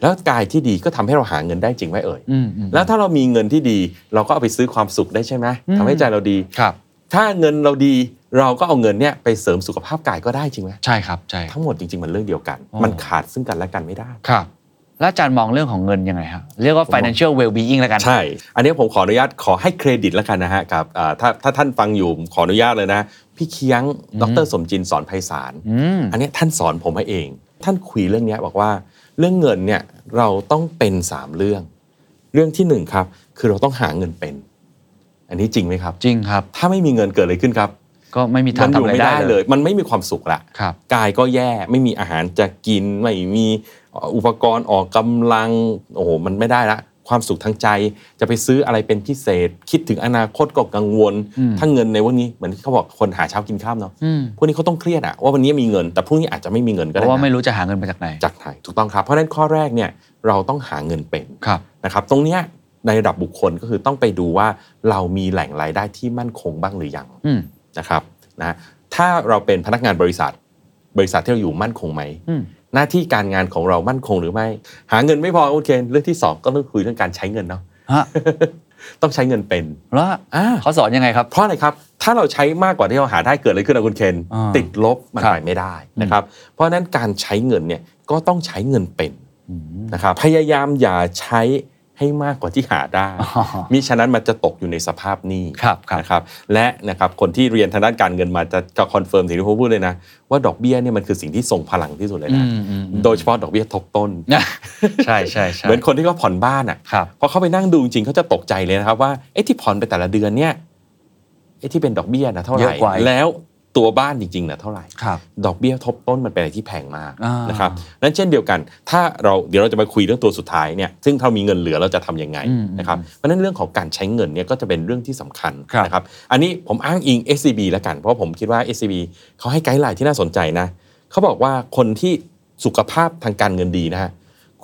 แล้วกายที่ดีก็ทำให้เราหาเงินได้จริงไหมเอ่ย อืมอืม แล้วถ้าเรามีเงินที่ดีเราก็เอาไปซื้อความสุขได้ใช่ไหมอืมทำให้ใจเราดี ครับ ถ้าเงินเราดี เราก็เอาเงินเนี่ยไปเสริมสุขภาพกายก็ได้จริงไหมใช่ครับใช่ ทั้งหมดจริงๆมันเรื่องเดียวกันอ๋อมันขาดซึ่งกันและกันไม่ได้ครับแล้วอาจารย์มองเรื่องของเงินยังไงฮะเรียกว่า financial well being แล้วกัน ใช่ อันนี้ผมขออนุญาตขอให้เครดิตแล้วกันนะฮะกับอ่าถ้าถ้าท่านฟังอยู่ผมขออนุญาตเลยนะ พี่เคียง ดรสมจินสอนไพศาลอืมอันเนี้ยท่านสอนผมมาเอง ท่านคุยเรื่องเนี้ยบอกว่า เรื่องเงินเนี่ยเราต้องเป็นสามเรื่อง เรื่องที่หนึ่งครับ คือเราต้องหาเงินเป็น อันนี้จริงไหมครับ จริงครับ ถ้าไม่มีเงินเกิดอะไรขึ้นครับ ก็ไม่มีทามังอยู่ทำอะไรไม่ได้ได้เลเลยยมันไม่มีความสุขละครับกายก็แย่ไม่มีอาหารจะกินไม่มีอุปกรณ์ออกกำลังโอ้โหมันไม่ได้ละ ความสุขทางใจจะไปซื้ออะไรเป็นพิเศษ คิดถึงอนาคตก็กังวลอืมถ้าเงินในวันนี้เหมือนที่เขาบอกคนหาเช้ากินข้ามเนาะอืมพวกนี้เขาต้องเครียดอะว่าวันนี้มีเงิน แต่พรุ่งนี้อาจจะไม่มีเงินก็เพได้ราะว่านะไม่รู้จะหาเงินมาจากไหนจากไหนถูกต้องครับเพราะฉะนั้นข้อแรกเนี่ยเราต้องหาเงินเป็นครับนะครับ ตรงเนี้ยในระดับบุคคลก็คือต้องไปดูว่าเรามีแหล่งรายได้ที่มั่นคงบ้างหรือยังอืม นะครับนะถ้าเราเป็นพนักงานบริษัท บริษัทที่เราอยู่มั่นคงไหมอืมหน้าที่การงานของเรามั่นคงหรือไม่ หาเงินไม่พอโอเคเรื่องที่สองก็ต้องคุยเรื่องการใช้เงินเนาะฮะต้องใช้เงินเป็นแล้วอ่าเขาสอนยังไงครับ เพราะอะไรครับ ถ้าเราใช้มากกว่าที่เราหาได้เกิดอะไรขึ้นนะคุณเคนอ่าติดลบมันครับไปไม่ได้นะครับ เพราะฉะนั้นการใช้เงินเนี่ยก็ต้องใช้เงินเป็นอืมนะครับพยายามอย่าใช้ ให้มากกว่าที่หาได้อ๋อมิฉะนั้นมันจะตกอยู่ในสภาพหนี้ครับครับนะครับและนะครับคนที่เรียนทางด้านการเงินมาจะจะ confirm สิ่งที่ผมพูดเลยนะว่าดอกเบี้ยเนี่ยมันคือสิ่งที่ทรงพลังที่สุดเลยอืนะมอืมอืมโดยเฉพาะดอกเบี้ยทบต้นใช่ใช่ใช่เหมือนคนที่เขาผ่อนบ้านอะครับพอเขาไปนั่งดูจริงๆเขาจะตกใจเลยนะครับว่าไอ้ที่ผ่อนไปแต่ละเดือนเนี่ยไอ้ที่เป็นดอกเบี้ยนะเท่าไหเยร่อะกว่าแล้ว ตัวบ้านจริงๆนะเท่าไหร่ครับดอกเบี้ยทบต้นมันเป็นอะไรที่แพงมากอ่านนะครับนั้นเช่นเดียวกัน ถ้าเราเดี๋ยวเราจะมาคุยเรื่องตัวสุดท้ายเนี่ยซึ่งถ้ามีเงินเหลือเราจะทำยังไงอืมนะครับเพราะฉะนั้นเรื่องของการใช้เงินเนี่ยก็จะเป็นเรื่องที่สำคัญครับนะครับอันนี้ผมอ้างอิง SCB แล้วกัน เพราะผมคิดว่า SCB เขาให้ไกด์ไลน์ที่น่าสนใจนะเขาบอกว่าคนที่สุขภาพทางการเงินดีนะฮะ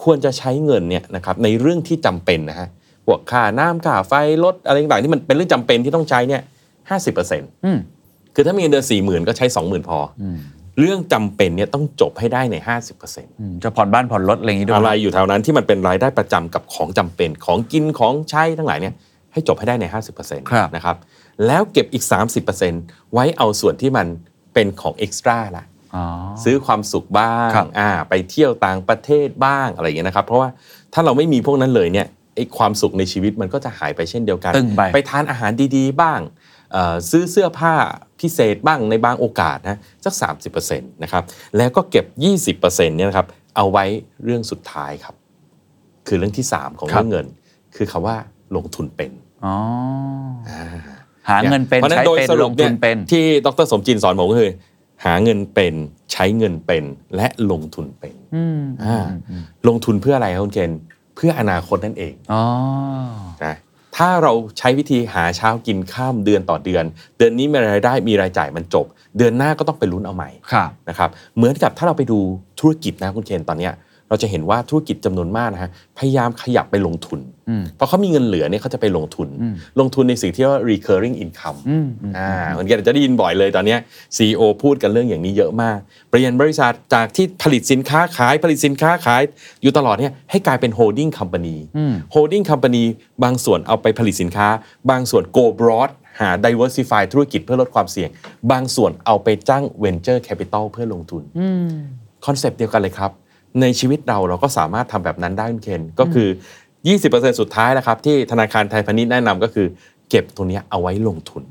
ควรจะใช้เงินเนี่ยนะครับในเรื่องที่จำเป็นนะฮะพวกค่าน้ำค่าไฟรถอะไรต่างๆที่มันเป็นเรื่องจำเป็นที่ต้องใช้เนี่ยห้าสิบเปอร์เซ็นต์อืม คือถ้ามีเงินเดือนสี่หมื่นก็ใช้สองหมื่นพอออืมเรื่องจำเป็นเนี่ยต้องจบให้ได้ใน 50%อืมจะผ่อนบ้านผ่อนรถอะไรอย่างนี้ด้วยอะไรอยู่แถวนั้นที่มันเป็นรายได้ประจำกับของจำเป็นของกินของใช้ทั้งหลายเนี่ยให้จบให้ได้ใน 50%ครับนะครับแล้วเก็บอีก 30%ไว้เอาส่วนที่มันเป็นของเอ็กซ์ตร้าละอ๋อซื้อความสุขบ้างครับอ่าไปเที่ยวต่างประเทศบ้างอะไรอย่างเงี้ยนะครับเพราะว่าถ้าเราไม่มีพวกนั้นเลยเนี่ยไอ้ความสุขในชีวิตมันก็จะหายไปเช่นเดียวกันตึงไปไปทานอาหารดีๆ บ้างเอ่อซื้อเสื้อผ้า พิเศษบ้างในบางโอกาสนะสัก 30%นะครับแล้วก็เก็บ 20%เนี่ยนะครับเอาไว้เรื่องสุดท้ายครับ คือเรื่องที่ 3 ของครับเรื่องเงิน คือคำว่าลงทุนเป็นอ๋ออ่าหาเงินเป็นพราะฉะใช้โดยเป็นสลรุปงเนี่ทุยนเป็นที่ดรสมจินสอนผมก็คือ หาเงินเป็นใช้เงินเป็นและลงทุนเป็นอืมอ่าลงทุนเพื่ออะไรครับคุณเคนเพื่ออนาคตนั่นเองอ๋อนะ ถ้าเราใช้วิธีหาเช้ากินข้ามเดือนต่อเดือน เดือนนี้มีรายได้มีรายจ่ายมันจบ เดือนหน้าก็ต้องไปลุ้นเอาใหม่ครับนะครับเหมือนกับถ้าเราไปดูธุรกิจนะคุณเคนตอนเนี้ย เราจะเห็นว่าธุรกิจจำนวนมากนะฮะพยายามขยับไปลงทุนอืมเพราะเขามีเงินเหลือเนี่ยเขาจะไปลงทุนอืมลงทุนในสิ่งที่เรียกว่า recurring income อืมอืมอ่าเหมือนกันจะได้ยินบ่อยเลยตอนเนี้ย CEO พูดกันเรื่องอย่างนี้เยอะมากเปลี่ยนบริษัทจากที่ผลิตสินค้าขายผลิตสินค้าขาย อยู่ตลอดเนี่ยให้กลายเป็น holding company อืม holding company บางส่วนเอาไปผลิตสินค้า บางส่วน go broad หา diversify ธุรกิจเพื่อลดความเสี่ยง บางส่วนเอาไปจ้าง venture capital เพื่อลงทุนอืมคอนเซปต์เดียวกันเลยครับ ในชีวิตเราเราก็สามารถทำแบบนั้นได้คุณเคนก็คือ 20%สุดท้ายนะครับที่ธนาคารไทยพาณิชย์แนะนำก็คือ เก็บตรงเนี้ยเอาไว้ลงทุน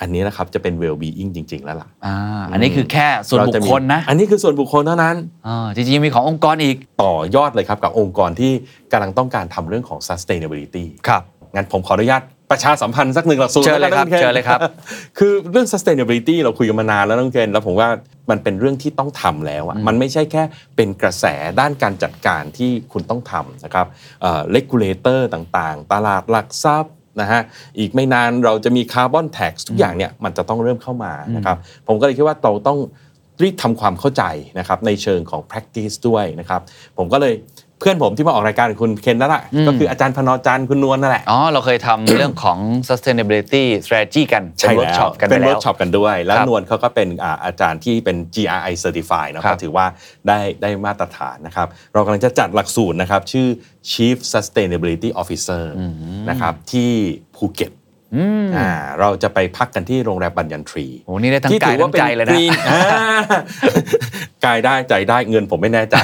อันนี้นะครับจะเป็น well being จริง ๆ แล้วล่ะอ่าอันนี้คือแค่ส่วนบุเราจะคมีคลนะอันนี้คือส่วนบุคคลเท่านั้นอ่าจริงๆยังมีขององค์กรอีกต่อยอดเลยครับกับองค์กรที่กำลังต้องการทำเรื่องของ sustainability ครับงั้นผมขออนุญาตประชาสัมพันธ์สักหนึ่งหลักสูตรเชิญเลยครับแวกันนะณคนเชิญเลยครับ คือเรื่อง sustainability เราคุยกันมานานแล้วน้องเคนแล้วผมว่า มันเป็นเรื่องที่ต้องทำแล้วอะมันไม่ใช่แค่เป็นกระแสด้านการจัดการที่คุณต้องทำนะครับเอ่อ regulator ต่างๆ ตลาดหลักทรัพย์นะฮะอีกไม่นานเราจะมี carbon tax ทุกอย่างเนี่ยมันจะต้องเริ่มเข้ามานะครับผมก็เลยคิดว่าเราต้องรีบทำความเข้าใจนะครับในเชิงของ practice ด้วยนะครับผมก็เลย เพื่อนผมที่มาออกรายการกับคุณเคนนั่นแหละก็คืออาจารย์พนอจันทร์คุณนวลนั่นแหละอ๋อเราเคยทำ เรื่องของ sustainability strategy กันเป็นใช่เวิร์กแล้วช็อปกันไปเป็นแล้เวิวร์กช็อปกันด้วย แล้วครับนวลเขาก็เป็นอ่าอาจารย์ที่เป็น GRI Certified เนอะครับก็ถือว่าได้ได้มาตรฐานนะครับ เรากำลังจะจัดหลักสูตรนะครับ ชื่อ Chief Sustainability Officer นะครับที่ภูเก็ต อ่าเราจะไปพักกันที่โรงแรมบัญญันทรีโอ้นี่ได้ทั้งที่กายถือว่าทั้งเป็นใจเลยนะ green อ่ากายได้ใจได้เงินผมไม่แน่ใจ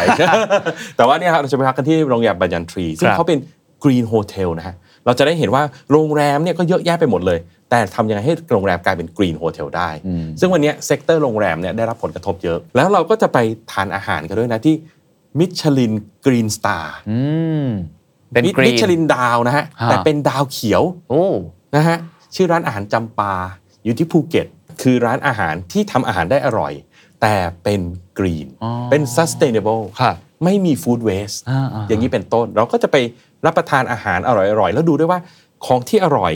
แต่ว่าเนี่ยครับเราจะไปพักกันที่โรงแรมบัญญันทรี ซึ่งครับเขาเป็น Green Hotel นะฮะเราจะได้เห็นว่าโรงแรมเนี่ยก็เยอะแยะไปหมดเลย แต่ทำยังไงให้โรงแรมกลายเป็น Green Hotel ได้ ซึ่งวันเนี้ sector โรงแรมเนี่ยได้รับผลกระทบเยอะ แล้วเราก็จะไปทานอาหารกันด้วยนะที่มิชลิน Green Star อืมเป็นกรีมินชลินดาวนะฮะฮะแต่เป็นดาวเขียวโอ้ นะฮะชื่อร้านอาหารจำปาอยู่ที่ภูเก็ต คือร้านอาหารที่ทำอาหารได้อร่อย แต่เป็น green อ๋อเป็น sustainable ครับไม่มี food waste อ่าๆอย่างนี้เป็นต้น เราก็จะไปรับประทานอาหารอร่อยๆ แล้วดูด้วยว่าของที่อร่อย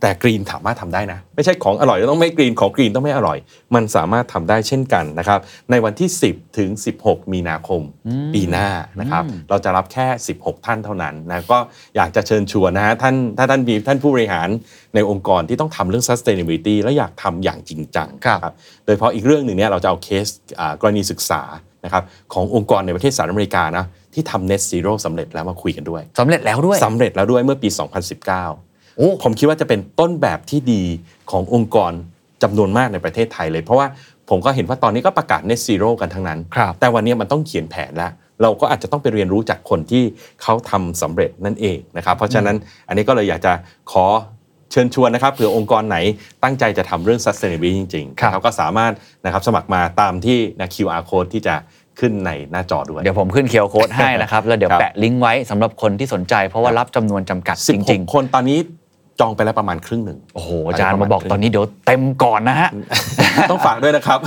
แต่กรีนสามารถทำได้นะ ไม่ใช่ของอร่อยแล้วต้องไม่กรีนของกรีนต้องไม่อร่อย มันสามารถทำได้เช่นกันนะครับ ในวันที่ 10 ถึง 16 มีนาคมปีหน้านะครับ เราจะรับแค่ 16 ท่านเท่านั้นนะก็อยากจะเชิญชวนนะฮะท่านถ้าท่านมีท่านผู้บริหารในองค์กรที่ต้องทำเรื่อง sustainability แล้วอยากทำอย่างจริงจังครับนะโดยเฉพาะอีกเรื่องหนึ่งเนี่ยเราจะเอาเคสอ่ากรณีศึกษานะครับขององค์กรในประเทศสหรัฐอเมริกานะที่ทำ net zero สำเร็จแล้วมาคุยกันด้วยสำเร็จแล้วด้วยสำเร็จแล้วด้วยเมื่อปี 2019โอ้ ผมคิดว่าจะเป็นต้นแบบที่ดีขององค์กรจำนวนมากในประเทศไทยเลย เพราะว่าผมก็เห็นว่าตอนนี้ก็ประกาศ net zero กันทั้งนั้นครับแต่วันนี้มันต้องเขียนแผนแล้วเราก็อาจจะต้องไปเรียนรู้จากคนที่เขาทำสำเร็จนั่นเองนะครับ เพราะฉะนั้นอันนี้ก็เลยอยากจะขอเชิญชวนนะครับเผื่อองค์กรไหนตั้งใจจะทำเรื่อง sustainability จริงๆครับนะก็สามารถนะครับสมัครมาตามที่นะ QR code ที่จะขึ้นในหน้าจอด้วย เดี๋ยวผมขึ้นเคียวโค้ดให้นะครับ แล้วเดี๋ยวครับแปะลิงก์ไว้สำหรับคนที่สนใจ เพราะว่ารับจำนวนจำกัดจริง16คนตอนนี้ จองไปแล้วประมาณครึ่งหนึ่งๆโอ้โหอาจารย์มาบอกตอนนี้เดี๋ยวเต็มก่อนนะฮะต้องฝากด้วยนะครับ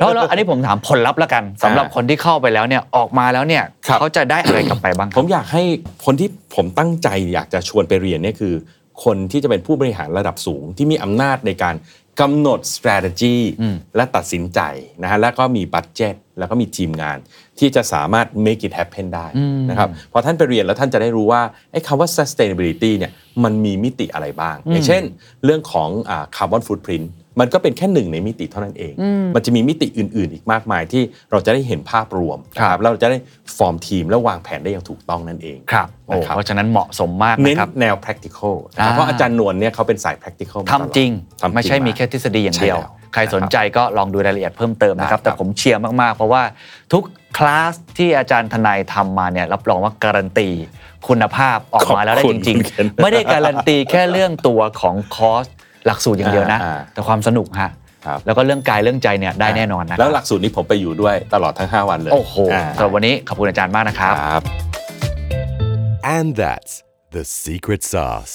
แล้วแล้วอันนี้ผมถามผลลัพธ์แล้วกันสำหรับคนที่เข้าไปแล้วเนี่ยออกมาแล้วเนี่ยครับเขาจะได้อะไรกลับไปบ้างคผรับมอยากให้คนที่ผมตั้งใจอยากจะชวนไปเรียนเนี่ยคือ คนที่จะเป็นผู้บริหารระดับสูง ที่มีอำนาจในการกำหนด strategy และตัดสินใจนะฮะแล้วก็มีบัตเจ็ต แล้วก็มีทีมงานที่จะสามารถ make it happen ได้นะครับพอท่านไปเรียนแล้วท่านจะได้รู้ว่าไอ้คำว่า sustainability เนี่ยมันมีมิติอะไรบ้าง อย่างเช่น เรื่องของอ่า carbon footprint มันก็เป็นแค่หนึ่งในมิติเท่านั้นเอง มันจะมีมิติอื่น ๆ อีกมากมายที่เราจะได้เห็นภาพรวมนะครับแล้วเราจะได้ฟอร์มทีมและวางแผนได้อย่างถูกต้องนั่นเอง ครับโอ้นะครับเพราะฉะนั้นเหมาะสมมากเน้นะนครับแนว practical นะครับอ่าเพราะอาจารย์นวลเนี่ยเขาเป็นสาย practical มาตลอดทำจริงทำจริง ไม่ใช่มีากแค่ทฤษฎีอย่างเดียว ใช่แล้วใครสนใจก็ลองดูรายละเอียดเพิ่มเติมนะครับได้ครับ แต่ผมเชียร์มากๆ เพราะว่าทุกคลาสที่อาจารย์ทนายทำมาเนี่ยรับรองว่าการันตีคุณภาพออกมาแล้วได้จริง ๆ ไม่ได้การันตีแค่เรื่องตัวของคอร์สหลักสูตรอย่างเดียวนะอ่าแต่ความสนุกฮะครับแล้วก็เรื่องกายเรื่องใจเนี่ยได้แน่นอนนะคแล้วหรัลับกสูตรนี้ผมไปอยู่ด้วยตลอดทั้ง 5 วันเลย โอ้โหาสำหรับวันนี้ขอบคุณอาจารย์มากนะครับครับ and that's the secret sauce